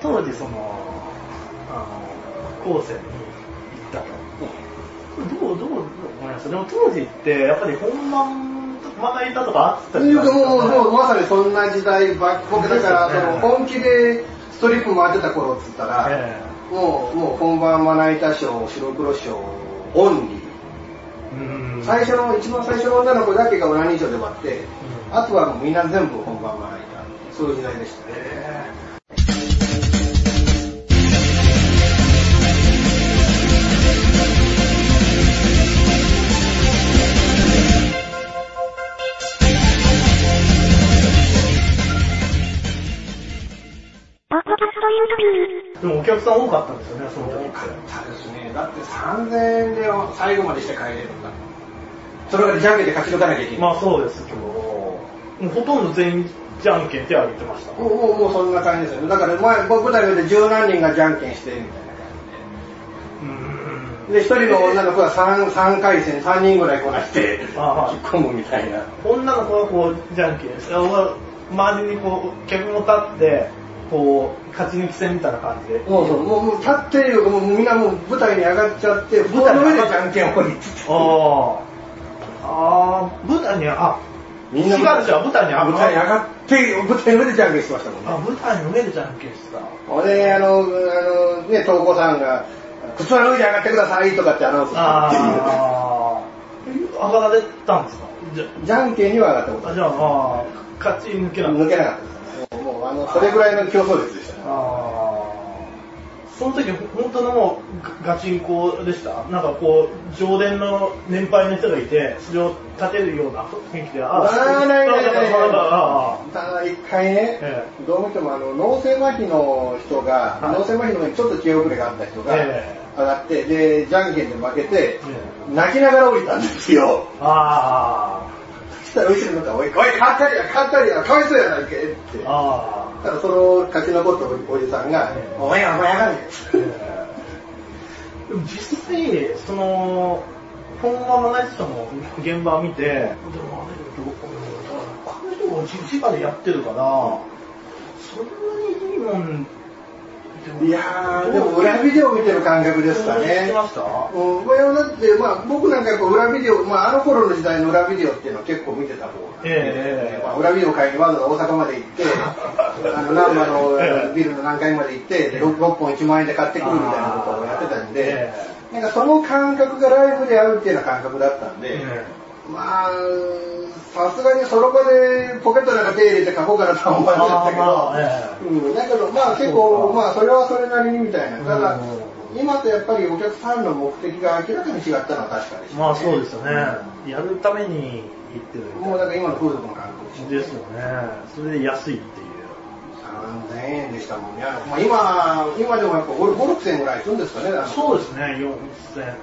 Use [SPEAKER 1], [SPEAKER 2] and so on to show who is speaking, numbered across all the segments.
[SPEAKER 1] 当時その、あの、高専に行ったと。どう、どう思いますでも当時って、やっぱり本番、まな板とかあった
[SPEAKER 2] いやもうもうもう
[SPEAKER 1] う、
[SPEAKER 2] まさにそんな時代ばっ僕だから、その本気でストリップ回ってた頃っつったら、
[SPEAKER 1] え
[SPEAKER 2] もうもう本番まな板賞白黒賞オンリー、最初の一番最初の女の子だけがオナニー賞で割って、あとはもうみんな全部本番まな板そういう時代でしたね、
[SPEAKER 1] えでもお客さん多かったんですよね、その時。
[SPEAKER 2] 多か
[SPEAKER 1] っ
[SPEAKER 2] たですね。だって3000円で最後までして帰れるんだ。それからじゃんけんで勝ち抜かなきゃいけない、
[SPEAKER 1] まあそうですけど、もうほとんど全員じゃんけん手挙げてました。
[SPEAKER 2] もうもうもうそんな感じですよね。だから前僕舞台で十何人がじゃんけんしてみたいな。感
[SPEAKER 1] うん。
[SPEAKER 2] じでで一人の女の子は 3, 三回戦3人ぐらいこなして引っ込むみたいな。
[SPEAKER 1] 女の子はこう、じゃんけんして、周りにこう、客も立って、こう、勝ち抜き戦みたいな感じで。
[SPEAKER 2] もうそうもうもう立ってるよもうみんなもう舞台に上がっちゃって舞台の上でじゃんけんをり
[SPEAKER 1] ああ。ああ、舞台に、あ、
[SPEAKER 2] みんな
[SPEAKER 1] 違うじゃん、舞台に上
[SPEAKER 2] 舞台に上がって舞台の上でじゃんけんしてましたもんね
[SPEAKER 1] あ、舞台の上でじゃんけんしてた。
[SPEAKER 2] ほんで、あの、あの、ね、東子さんが、靴の上に上がってくださいとかってアナウンスするって
[SPEAKER 1] ああ。上がられたんですか？じゃ。
[SPEAKER 2] じゃんけんには上がったこと
[SPEAKER 1] あじゃあ、ああ、勝ち抜けなかった
[SPEAKER 2] 抜けなかったですね。あの、それぐらいの競争率でした。
[SPEAKER 1] その時、本当のもうガガチンコでした？なんかこう、常連の年配の人がいて、それを立てるような雰囲気で、あ
[SPEAKER 2] あーないないないない
[SPEAKER 1] あ
[SPEAKER 2] ただ一回ね、
[SPEAKER 1] え
[SPEAKER 2] どう見てもあの脳性麻痺の人が、
[SPEAKER 1] はい
[SPEAKER 2] 脳性麻痺の上にちょっと気遅れがあった人が
[SPEAKER 1] え
[SPEAKER 2] 上がって、で、じゃんけんで負けて、
[SPEAKER 1] え
[SPEAKER 2] 泣きながら降りたんですよ。
[SPEAKER 1] あ
[SPEAKER 2] そしたら後ろの方、おい、おい、勝ったりや、勝ったりや、かわいそうやないけって
[SPEAKER 1] あ。。あ
[SPEAKER 2] ただその勝ち残ったおじさんが
[SPEAKER 1] ええ、
[SPEAKER 2] お前や、お前やがんね
[SPEAKER 1] あ。でも実際、その、本間のナイツさんの現場を見て、でもあれこの人も自我でやってるから、そんなにいいもん、
[SPEAKER 2] いやー、でも裏ビデオ見てる感覚で
[SPEAKER 1] した
[SPEAKER 2] うん、まあ、だって、まあ、僕なんかやっぱ裏ビデオ、まあ、あの頃の時代の裏ビデオっていうのは結構見てた方なんで、
[SPEAKER 1] ええ。
[SPEAKER 2] まあ、裏ビデオ買いにわざわざ大阪まで行って、あの、難波の
[SPEAKER 1] ええ。
[SPEAKER 2] ビルの何階まで行って、で 6, 本1万円で買ってくるみたいなことをやってたんで、
[SPEAKER 1] え
[SPEAKER 2] なんかその感覚がライブで会うっていうような感覚だったんで、
[SPEAKER 1] え
[SPEAKER 2] まあ、さすがにその場でポケットなんか手入れて書こうかなとは思わなかったけど、
[SPEAKER 1] あ
[SPEAKER 2] うん、だけどまあ結構、まあそれはそれなりにみたいな。ただ
[SPEAKER 1] うん、
[SPEAKER 2] 今とやっぱりお客さんの目的が明らかに違ったのは確かでした、
[SPEAKER 1] まあそうですよね。やるために行ってる
[SPEAKER 2] もうだから今の風俗の感覚
[SPEAKER 1] ですよね。それで安いっていう。
[SPEAKER 2] 3000円でしたもんね。まあ、今、今でもやっぱ5、5 6000円ぐらいするんですかね。
[SPEAKER 1] そうですね、4000、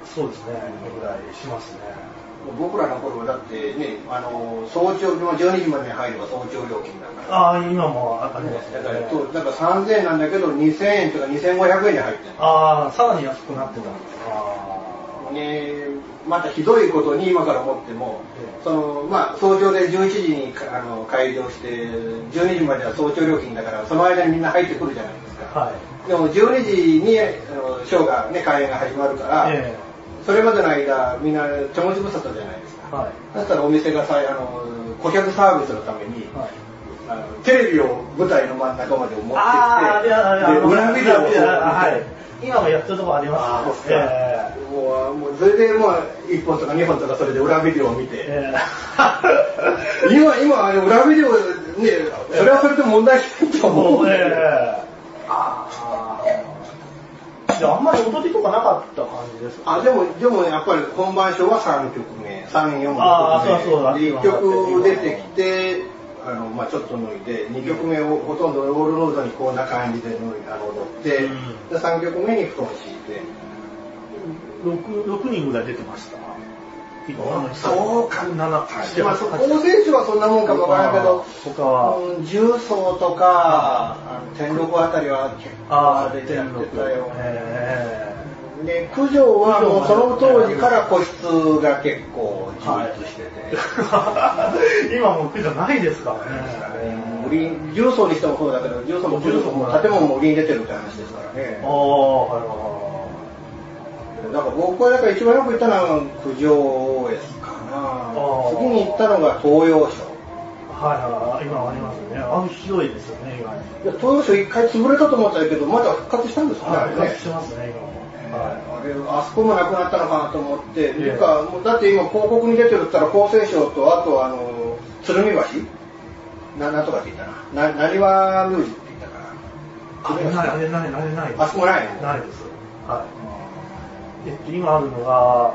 [SPEAKER 1] そうですね、ぐらいしますね。
[SPEAKER 2] 僕らの頃はだってね、あの、早朝、まあ12時までに入れば早朝料金だから。
[SPEAKER 1] ああ、今もあります
[SPEAKER 2] だから、
[SPEAKER 1] ね。
[SPEAKER 2] とだから3000円なんだけど、2000円とか2500円で入ってる。
[SPEAKER 1] ああ、さらに安くなってたんだ。あ
[SPEAKER 2] ね、またひどいことに今から思っても、そのまあ、早朝で11時にかあの開場して、12時までは早朝料金だから、その間にみんな入ってくるじゃないですか。
[SPEAKER 1] はい。
[SPEAKER 2] でも12時にあのショーが、ね、開演が始まるから、
[SPEAKER 1] え
[SPEAKER 2] それまでの間、みんな手持ち無沙汰じゃないですか。
[SPEAKER 1] えはい。
[SPEAKER 2] だったらお店がさあの顧客サービスのために、
[SPEAKER 1] はい。
[SPEAKER 2] あのテレビを舞台の真ん中まで持ってきて、
[SPEAKER 1] あ
[SPEAKER 2] で裏ビデオを
[SPEAKER 1] はい。今もやってるとこあり
[SPEAKER 2] あ
[SPEAKER 1] ます
[SPEAKER 2] ーそうですか
[SPEAKER 1] え
[SPEAKER 2] もうもうそれでもう1本とか2本とかそれで裏ビデオを見て、
[SPEAKER 1] ええ
[SPEAKER 2] 今、今、あの裏ビデオね、それはそれで問題ないと思う
[SPEAKER 1] ええああ。じゃあ、あんまり踊りとかなかった感じですか？
[SPEAKER 2] あ、でも、でもやっぱり本番賞は3曲目、3、4曲目。
[SPEAKER 1] あーそうそうだ。
[SPEAKER 2] で、1曲出てきて、あの、まあちょっと脱いで、2曲目をほとんどオールロードにこんな感じであの踊って、
[SPEAKER 1] うん。
[SPEAKER 2] で、3曲目に布団敷いて、
[SPEAKER 1] 6, 6人ぐらい出てました。
[SPEAKER 2] そうか
[SPEAKER 1] 7、
[SPEAKER 2] まあ、そこの選手はそんなもんかもわからんけど、
[SPEAKER 1] 他は、
[SPEAKER 2] うん重曹とか、天禄あたりは結
[SPEAKER 1] ああ、
[SPEAKER 2] 構出てやてたよ。
[SPEAKER 1] え
[SPEAKER 2] で、九条はもうその当時から個室が結構充実してて、
[SPEAKER 1] え今もう苦じゃないですからね。
[SPEAKER 2] 売り重曹にしてもそうだけど、重曹も重曹も建物も売りに出てるって話ですから
[SPEAKER 1] あ
[SPEAKER 2] ね
[SPEAKER 1] あ、。はいは
[SPEAKER 2] なんか僕はだから一番よく行ったのは九条 OS か
[SPEAKER 1] あ
[SPEAKER 2] な。
[SPEAKER 1] ー
[SPEAKER 2] 次に行ったのが東洋省。
[SPEAKER 1] いはい。はいはい、今ありますよね。あの、ひどいですよね、今。
[SPEAKER 2] いや東洋省一回潰れたと思ったけど、まだ復活したんですかね、
[SPEAKER 1] 復活。してますね、今も。はい。
[SPEAKER 2] あれあそこもなくなったのかなと思って、
[SPEAKER 1] ええ
[SPEAKER 2] ていうかもうだって今広告に出てるったら厚生省とあとあの鶴見橋ななんとかって言ったなな何はルージって言ったか
[SPEAKER 1] あれない、あれない、あれない。
[SPEAKER 2] あそこないの？
[SPEAKER 1] ないです。はい。えっと、今あるのが、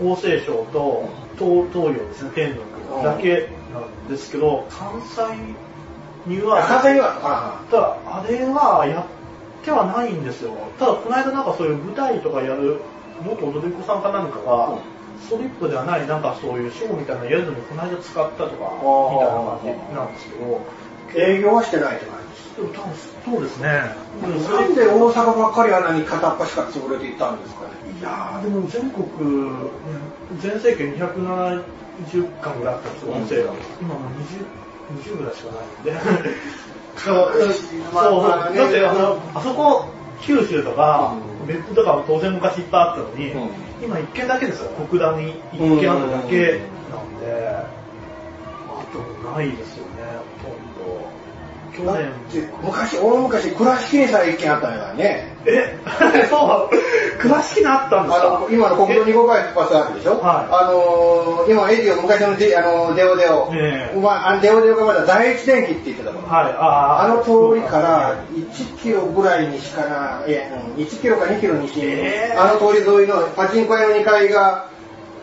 [SPEAKER 1] 厚生省と東東洋ですね、天禄だけなんですけど、関西には、
[SPEAKER 2] ら関西にはあ
[SPEAKER 1] ただ、あれはやってはないんですよ。ただ、この間なんかそういう舞台とかやる、元踊り子さんかなんかが、
[SPEAKER 2] うん。
[SPEAKER 1] ストリップではない、なんかそういうショーみたいなのやるのにこの間使ったとか、みたいな感じなんですけど、
[SPEAKER 2] あ営業はしてないって感じ
[SPEAKER 1] でも多分そうですね。
[SPEAKER 2] なんで大阪ばっかりあんなに片っ端から潰れていったんですかね
[SPEAKER 1] いやーでも全国、全盛期270巻ぐらいあったんですよ、が。今もう20、20ぐらいしかないんで。
[SPEAKER 2] そう
[SPEAKER 1] だってあの、あそこ、九州とか、
[SPEAKER 2] うん
[SPEAKER 1] 別府とか当然昔いっぱいあったのに、
[SPEAKER 2] うん
[SPEAKER 1] 今一軒だけですよ、国団に一軒あるだけなんで、あとないですよね。去年、
[SPEAKER 2] て昔大昔倉敷にさえ一軒あったんだよね。
[SPEAKER 1] え、そう、倉敷にあったんです
[SPEAKER 2] あ
[SPEAKER 1] か
[SPEAKER 2] の今の国道2号バイパスあるでしょ、
[SPEAKER 1] はい。
[SPEAKER 2] あのー今エディオ昔のデあのデオデオ、
[SPEAKER 1] ええ。
[SPEAKER 2] まあ、あのデオデオがまだ第一電機って言ってた頃、
[SPEAKER 1] はい、あー
[SPEAKER 2] あの通りから1キロぐらいにしかな、いや、うん1キロか2キロ西に、
[SPEAKER 1] ええ。
[SPEAKER 2] あの通り沿いのパチンコ屋の2階が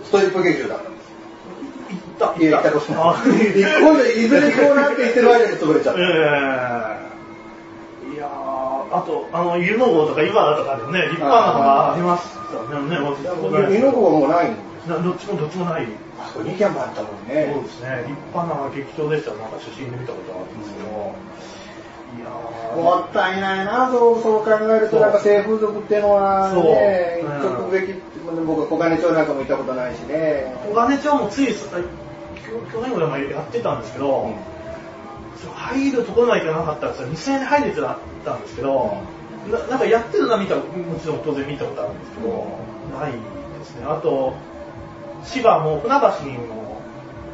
[SPEAKER 2] ストリップ劇場だった
[SPEAKER 1] った、
[SPEAKER 2] いや、行ったこと
[SPEAKER 1] あ
[SPEAKER 2] ない。今度いずれこうなって言ってる間に潰れちゃった。
[SPEAKER 1] ええいやーあと、あの、湯の郷とか今だとかでね、立派なのがありましたよね、もう
[SPEAKER 2] ミノコはもうないんです。
[SPEAKER 1] などっちもどっちもない。
[SPEAKER 2] あそこ2軒もあったもん
[SPEAKER 1] そう
[SPEAKER 2] ね。
[SPEAKER 1] ですね、立派な劇場でしたよなんか写真で見たことあるんですけど。いやー
[SPEAKER 2] もったいないな、そうそう考えると、なんか性風俗っていうのはね、
[SPEAKER 1] そううん
[SPEAKER 2] 行っとくべき、僕は小金町なんかも行ったことないしね。
[SPEAKER 1] 小金町もつい去去年ぐらい前やってたんですけど、
[SPEAKER 2] うん
[SPEAKER 1] 入るところまで行かなかったんですよ2000円で入れてたんですけど、ななんかやってるのは見たもちろん当然見たことあるんですけど、ないですね。あと千葉も船橋にも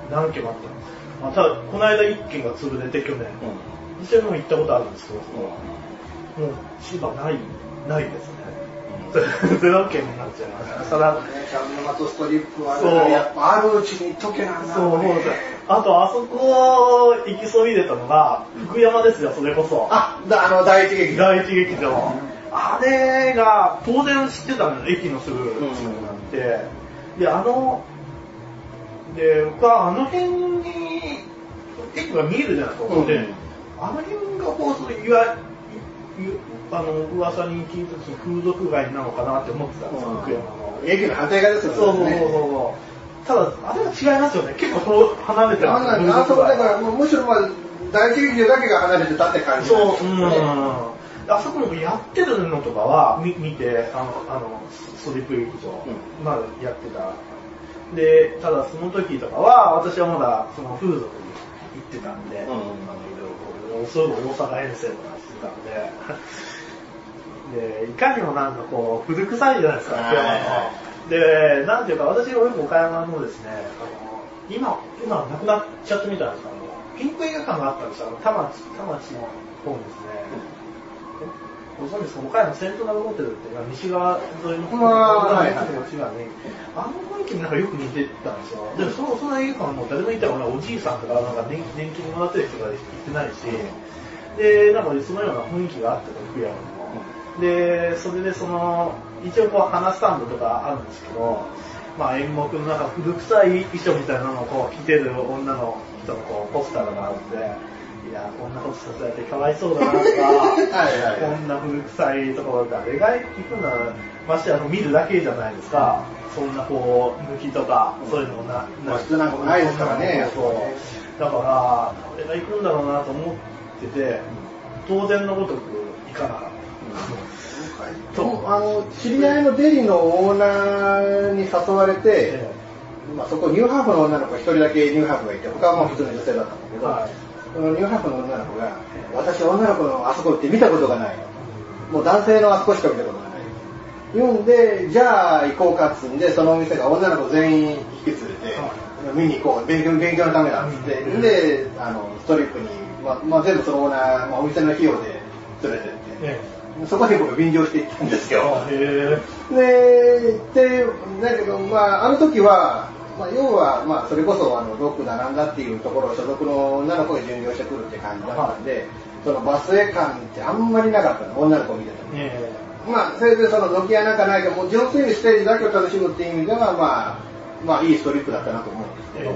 [SPEAKER 1] 何軒もあったんです。まあ、ただこの間1軒が潰れて去年。2000円も行ったことあるんですけど、もう千葉ないないですねゼロ件になっちゃいましたただ
[SPEAKER 2] シャムの松ストリップは
[SPEAKER 1] そう
[SPEAKER 2] ね、やっぱあるうちに行っとけなんだ
[SPEAKER 1] そう、
[SPEAKER 2] ね
[SPEAKER 1] あとあそこ行きそびれたのが、福山ですよ、それこそ。
[SPEAKER 2] あ、だあの、第一劇場。
[SPEAKER 1] 第一劇場。あれが、当然知ってたのよ、駅のすぐ近くなんて。で、あの、で、僕はあの辺に、駅が見えるじゃないですか、
[SPEAKER 2] うん
[SPEAKER 1] で、あの辺がこう、そういわゆあの、噂に聞いてその風俗街なのかなって思ってたんですよ、
[SPEAKER 2] うん
[SPEAKER 1] 福山の。
[SPEAKER 2] 駅の反対側ですよね。
[SPEAKER 1] そうそうそうそう。ただ、あれは違いますよね。結構遠離れてる
[SPEAKER 2] なんなんだあそこだから、むしろまあ、第一劇場だけが離れてたって感じ
[SPEAKER 1] そう、うん。あそこもやってるのとかは見見て、あの、あの、ストリップ劇場、
[SPEAKER 2] う
[SPEAKER 1] まだやってた。で、ただその時とかは、私はまだその風俗に行ってたんで、
[SPEAKER 2] うん
[SPEAKER 1] あの、いろいろ、そういう大阪遠征とかしてたんで、で、いかにもなんかこう、古臭いじゃないですか、
[SPEAKER 2] はい
[SPEAKER 1] 福山の。で、なんていうか、私がよく岡山のですね、あの、今、今なくなっちゃってみたんですけど、ピンク映画館があったんですよ、あの田町、田町の方にですね。ご存知ですか岡山セントラルホテルっていうのは西側沿いの
[SPEAKER 2] まあはいはい
[SPEAKER 1] 気持ちがね、あの雰囲気になんかよく似てたんですよ。でもそのその映画館も誰もいたらおじいさんとかなんか年年金もらってる人が行ってないし、で、なんかそのような雰囲気があって福山にも。で、それでその、一応こう花スタンドとかあるんですけど、まあ演目のなんか古臭い衣装みたいなのをこう着てる女の人のこうポスターがあって、いや、こんなことさせられてかわいそうだなとか、
[SPEAKER 2] はいはい
[SPEAKER 1] こんな古臭いところ誰が行くんだましてあの見るだけじゃないですか。そんなこう、抜きとか、そういうのもな、
[SPEAKER 2] まあなんかもないですからね
[SPEAKER 1] そう。だから、誰が行くんだろうなと思ってて、当然のごとく行かなかった。
[SPEAKER 2] とあの知り合いのデリのオーナーに誘われて、
[SPEAKER 1] え
[SPEAKER 2] まあ、そこニューハーフの女の子一人だけニューハーフがいて他はもう普通の女性だったんだけど、
[SPEAKER 1] はい。
[SPEAKER 2] そのニューハーフの女の子が、私女の子のあそこって見たことがない。もう男性のあそこしか見たことがない。言うんで、じゃあ行こうかっつんで、そのお店が女の子全員引き連れて、見に行こう、勉強勉強のためだっつって、で、あの、ストリップに、まあ、まあ、全部そのオーナー、まあ、お店の費用で連れてって、
[SPEAKER 1] え
[SPEAKER 2] そこに僕便乗して行ったんですよ。
[SPEAKER 1] へ
[SPEAKER 2] で、で、だけど、まあ、あの時は、まあ、要は、まあ、それこそ、あの、6並んだっていうところを所属の女の子が巡業してくるって感じだったんで、そのバスエ感ってあんまりなかったの、女の子を見てても。
[SPEAKER 1] え
[SPEAKER 2] まあ、せいぜいその、ノキアなんかないけど、もう純粋にステージだけを楽しむっていう意味では、まあ、まあ、いいストリップだったなと思うんですけど、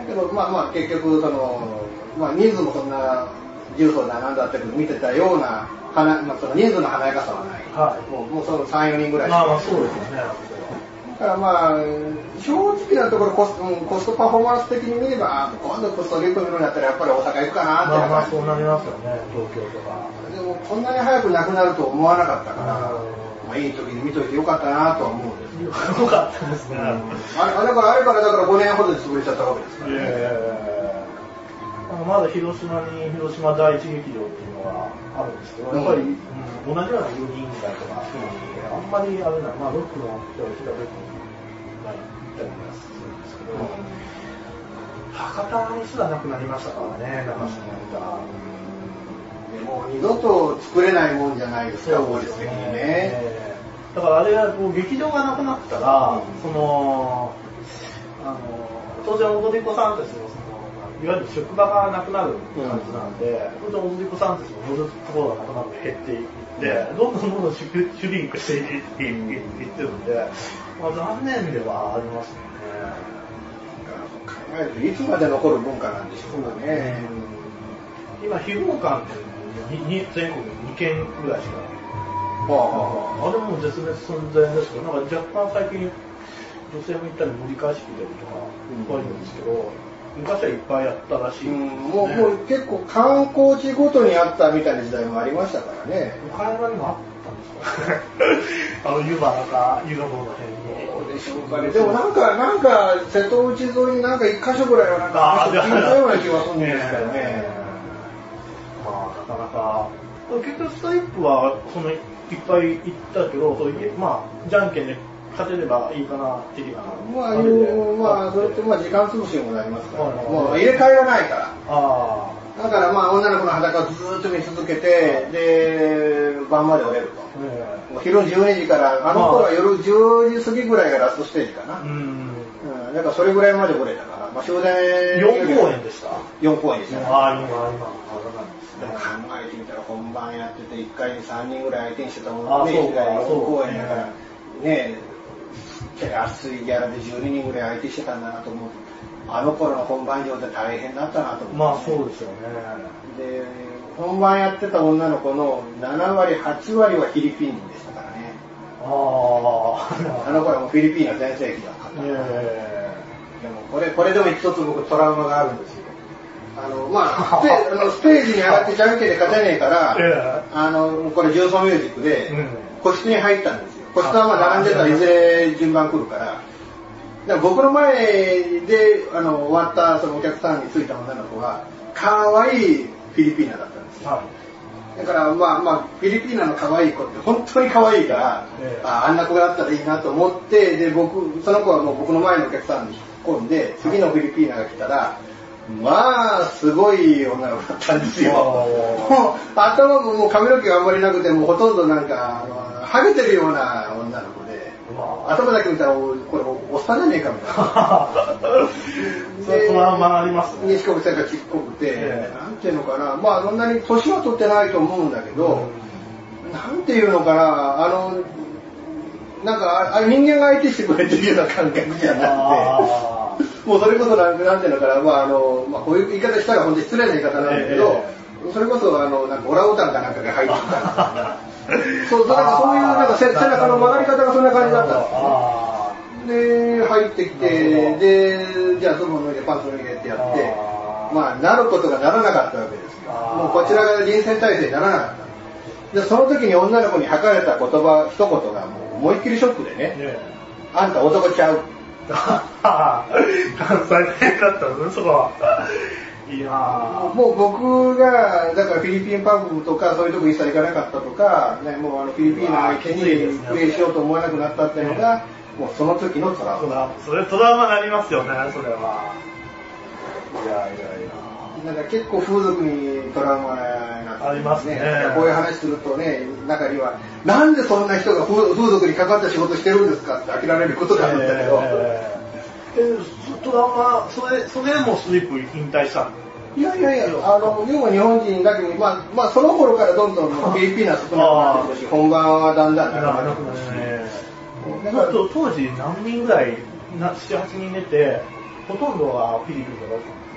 [SPEAKER 2] だけど、まあまあ、結局、その、まあ、人数もそんな、重曹並んだって見てたような、花まあ、その人数の華やかさはない。
[SPEAKER 1] はい
[SPEAKER 2] もう、もうその3、4人ぐらいしか
[SPEAKER 1] まあまあそうですよね。
[SPEAKER 2] だからまあ、正直なところコスコストパフォーマンス的に見れば、あ今度コストリップ見るんだったらやっぱり大阪行くかなって
[SPEAKER 1] まあまあそうなりますよね、東京とか。
[SPEAKER 2] でもこんなに早くなくなると思わなかったから、
[SPEAKER 1] うん
[SPEAKER 2] まあ、いい時に見といてよかったなとは思うんですけど。
[SPEAKER 1] よかったですね。
[SPEAKER 2] あれあれからあれからだから5年ほどで潰れちゃったわけですから、ね。
[SPEAKER 1] ええまだ広島に広島第一劇場っていうのがあるんですけど、やっぱり、うん同じような4人会とか、あんまりあれな、まあロックの人は平べったないみたいな気がするんですけど、博多にすらなくなりましたからね、中島が。
[SPEAKER 2] でもう二度と作れないもんじゃないですか、法律的にね。
[SPEAKER 1] ええだからあれはこう劇場がなくなったら、その、あの、当然踊り子さんたちのその、いわゆる職場がなくなる感じなんで、当然踊り子さんたちも乗るところがなくなって減っていって、どんどんどんどんシュリンクしていっていってるんで、まあ、残念ではありますよね。
[SPEAKER 2] 考えるといつまで残る文化なんでしょうかね。
[SPEAKER 1] 今、非合館ってにに全国に2軒ぐらいしか
[SPEAKER 2] は
[SPEAKER 1] あれも絶滅寸前ですけど、なんか若干最近、女性も行ったり盛り返し来たりとか、いっぱいいるんですけど、昔はいっぱいやったらしいね、
[SPEAKER 2] もうもう結構観光地ごとにあったみたいな時代もありましたからね。
[SPEAKER 1] 岡山にもあったんですか？あの湯原か湯の方の辺に。
[SPEAKER 2] でしょうかね。でもなんか、なんか、瀬戸内沿いになんか一箇所ぐらいはなんか、聞いたような気がするんですけどね。
[SPEAKER 1] かなか。結局ストリップは、その、いっぱい行ったけど、そういうまあ、じゃんけんで勝てればいいかな、的な。
[SPEAKER 2] まあ、
[SPEAKER 1] れで
[SPEAKER 2] まあ、それってまあ時間潰しにもなりますから、
[SPEAKER 1] はいはい
[SPEAKER 2] もう入れ替えがないから。
[SPEAKER 1] あ
[SPEAKER 2] だからまあ女の子の裸をずーっと見続けて、で、晩まで折れると。昼12時から、あの頃は夜10時過ぎぐらいがラストステージかな。
[SPEAKER 1] うん、
[SPEAKER 2] だからそれぐらいまで折れたから、まあ終電
[SPEAKER 1] 4公演でした。
[SPEAKER 2] 4公演でしたね。
[SPEAKER 1] ああ、今、今、で
[SPEAKER 2] も考
[SPEAKER 1] ね。
[SPEAKER 2] えてみたら本番やってて1回に3人ぐらい相手にしてたも
[SPEAKER 1] あ
[SPEAKER 2] のね、
[SPEAKER 1] そうか
[SPEAKER 2] 4
[SPEAKER 1] そう
[SPEAKER 2] 公演だから、ねえ、安いギャラで12人ぐらい相手してたんだなと思う。あの頃の本番場で大変だったなと思う。
[SPEAKER 1] まあそうですよね。
[SPEAKER 2] で、本番やってた女の子の7割、8割はフィリピン人でしたからね。
[SPEAKER 1] ああ。
[SPEAKER 2] あの頃はもうフィリピンが全盛期だったから。
[SPEAKER 1] え
[SPEAKER 2] でもこれ、これでも一つ僕トラウマがあるんですよ。あの、まあ、ステあのステージに上がってじゃんけんで勝てねえから、
[SPEAKER 1] え
[SPEAKER 2] あの、これ重曹ミュージックで
[SPEAKER 1] うん、
[SPEAKER 2] 個室に入ったんですよ。個室はまあ並んでたらいずれ順番来るから、だから僕の前であの終わったそのお客さんに着いた女の子は、可愛いフィリピーナだったんですよ。
[SPEAKER 1] は
[SPEAKER 2] だからまあまあ、フィリピーナの可愛い子って本当に可愛いから、
[SPEAKER 1] ええ
[SPEAKER 2] ああんな子だったらいいなと思って、で、僕、その子はもう僕の前のお客さん込んで、次のフィリピーナが来たら、まあ、すごい女の子だったんですよ。頭ももう髪の毛があんまりなくて、もうほとんどなんか、あのハゲてるような女の子で、
[SPEAKER 1] まあ
[SPEAKER 2] 頭だけ見たら、おこれ、おっさんじゃねえかみたいな。
[SPEAKER 1] それトラウマありますね。
[SPEAKER 2] 西国線がちっこくて、
[SPEAKER 1] ええ。
[SPEAKER 2] なんていうのかな、まあそんなに年は取ってないと思うんだけど、なんていうのかな、あの、なんかああ人間が相手してくれてるような感覚じゃな
[SPEAKER 1] あ
[SPEAKER 2] くて、もうそれこそなんなんていうのかな、まああの、まあこういう言い方したら本当に失礼な言い方なんだけど、それこそあの、なんかオランウータンかなんかが入ってきた。そう、なんかそういうなんか背背中の曲がり方がそんな感じだったんですよね。
[SPEAKER 1] あ
[SPEAKER 2] で、入ってきて、で、じゃあズボン脱いでパンツ脱いでってやって、まあ、なることがならなかったわけですよ。もうこちらが臨戦態勢にならなかった。で、その時に女の子に吐かれた言葉、一言がもう思いっきりショックで
[SPEAKER 1] あ。
[SPEAKER 2] ね、
[SPEAKER 1] ね
[SPEAKER 2] あんた男ちゃう。
[SPEAKER 1] 関西弁だったんですね、そこは。いやー
[SPEAKER 2] もう僕が、だからフィリピンパブとかそういうとこ一切行かなかったとか、ね、もうあのフィリピンの相手にプレイしようと思わなくなったっていうのが、もうその時のトラウマ。
[SPEAKER 1] それトラウマになりますよね、それは。いやいやいや。
[SPEAKER 2] なんか結構風俗にトラウマになって
[SPEAKER 1] ありますね。
[SPEAKER 2] こういう話するとね、中には、なんでそんな人が風風俗に関わった仕事してるんですかって諦めることがあるんだけど、
[SPEAKER 1] えーえトラウマ、それ、それでもうスリップ引退したの？
[SPEAKER 2] いやいやいや、あの、要は日本人だけど、まあ、まあ、その頃からどんどんフィリピンは少なくなってくるし、本番はだんだんなくなってし。だから
[SPEAKER 1] と当時何人ぐらい、な7、8人出て、ほとんどがフィリピンと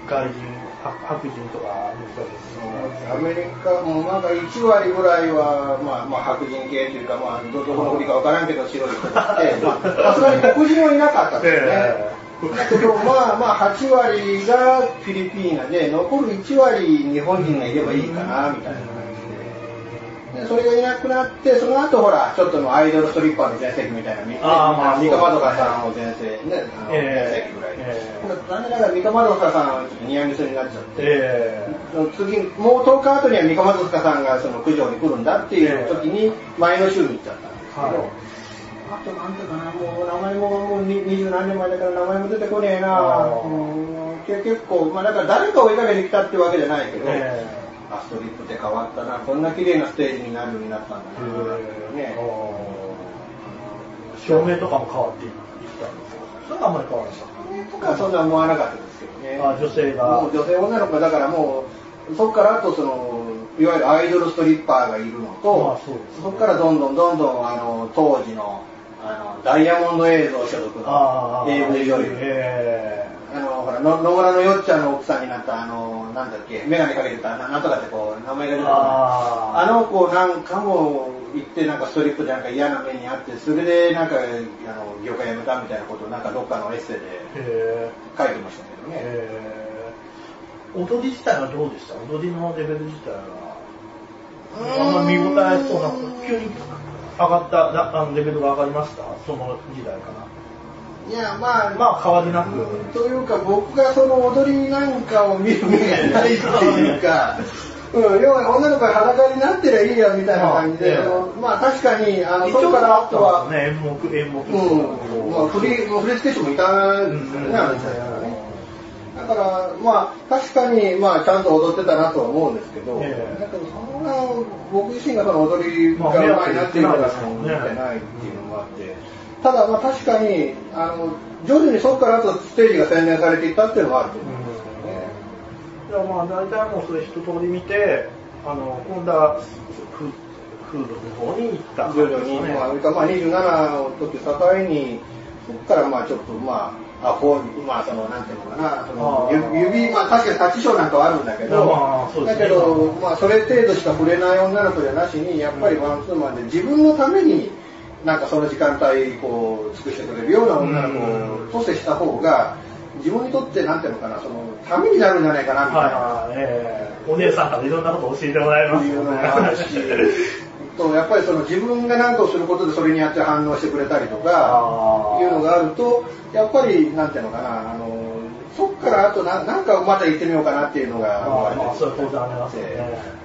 [SPEAKER 1] か外人、白白人とかの人
[SPEAKER 2] アメリカもなんか1割ぐらいは、まあ、まあ白人系というか、まあ、どどこの国かわからんけど白い人がいて、まあさすがに黒人はいなかったですね。
[SPEAKER 1] え
[SPEAKER 2] だけど、まあまあ8割がフィリピーナで、残る1割日本人がいればいいかな、みたいなそれがいなくなって、その後ほら、ちょっとのアイドルストリッパーの全盛期みたいな、み
[SPEAKER 1] あーまあ
[SPEAKER 2] 三河まどかさんも全盛、ね、あの
[SPEAKER 1] ええ
[SPEAKER 2] 全盛期ぐらいで。
[SPEAKER 1] え
[SPEAKER 2] 残念ながら三河まどかさんはちょっとニアミスになっちゃって。
[SPEAKER 1] え
[SPEAKER 2] 次もう10日後には三河松塚さんがその九条に来るんだっていう時に前の週に行っちゃったんですけど、
[SPEAKER 1] はい。
[SPEAKER 2] あとなんてかなもう名前ももう二十何年前だから名前も出てこねえな。結構まあだから誰かを追いかけてきたってわけじゃないけど、
[SPEAKER 1] え
[SPEAKER 2] あストリップって変わったなこんな綺麗なステージになるようになったんだね、
[SPEAKER 1] 照明とかも変わっていったんですよ。それはあんまり変わらなかっ
[SPEAKER 2] とかそんな思わなかったですけどね
[SPEAKER 1] た。あ女性が。
[SPEAKER 2] もう女性女の子だからもうそこからあとそのいわゆるアイドルストリッパーがいるのと、
[SPEAKER 1] まあそね
[SPEAKER 2] こからどんどんどんどんあの当時のあのダイヤモンド映像所属の AV 女優、
[SPEAKER 1] え
[SPEAKER 2] あのほらの野村のよっちゃんの奥さんになったあのなんだっけ眼鏡かけてたななんとかってこう名前が出て
[SPEAKER 1] あ
[SPEAKER 2] あの子なんかも行ってなんかストリップでなんか嫌な目にあってそれでなんかあの業界辞めたみたいなことをなんかどっかのエッセイで書いてましたけど
[SPEAKER 1] ー、
[SPEAKER 2] ね。
[SPEAKER 1] えー、踊り自体はどうでした？踊りのレベル自体は。あんま見応えそうな、急に上がった、なあのレベルが上がりました？その時代かな。
[SPEAKER 2] いやまあ
[SPEAKER 1] まあ変わりなく。
[SPEAKER 2] というか僕がその踊りなんかを見る目がないっていうか、うん、要は女の子が裸になってりゃいいやみたいな感じで、
[SPEAKER 1] まあ
[SPEAKER 2] 確かに、あの、そこからあとは、
[SPEAKER 1] ね、演目、演目。
[SPEAKER 2] うん、まあ振り、振り付け師もいたんですよね、あの時代からね。だから、まあ確かに、まあちゃんと踊ってたなとは思うんですけど、
[SPEAKER 1] ええ。
[SPEAKER 2] だけどそんな、僕自身がその踊りがうまいなっていうのが見てないっていうのがあって、ただまあ確かに、あの、徐々にそこからあとステージが洗練されていったっていうのはあると思うん。ですよね。
[SPEAKER 1] じゃあまあ大体もうそれ一通り見て、あの、今度はフフードの方に行った
[SPEAKER 2] 徐々に、まあ、まあ27の時境に、そこからまあちょっとまあ、あこう、まあその、なんていうのかな、その指、指まあ確かにタッチショーなんかはあるんだけど、
[SPEAKER 1] まあね。
[SPEAKER 2] だけど、まあそれ程度しか触れない女の子じゃなしに、やっぱりワンツーマンで自分のために、なんかその時間帯、こう、尽くしてくれるような女の子と接した方が、自分にとって、なんていうのかな、その、ためになるんじゃないかな、みたいな。
[SPEAKER 1] はい、ええお姉さんからいろんなこと教えてもらいますよ
[SPEAKER 2] いうのがあるし、とやっぱりその自分が何かをすることでそれにやって反応してくれたりとかいうのがあるとやっぱりなんていうのかなあのそっからあとななんかまた行ってみようかなっていうのが
[SPEAKER 1] まあ、まあ、それは当然ありますよね。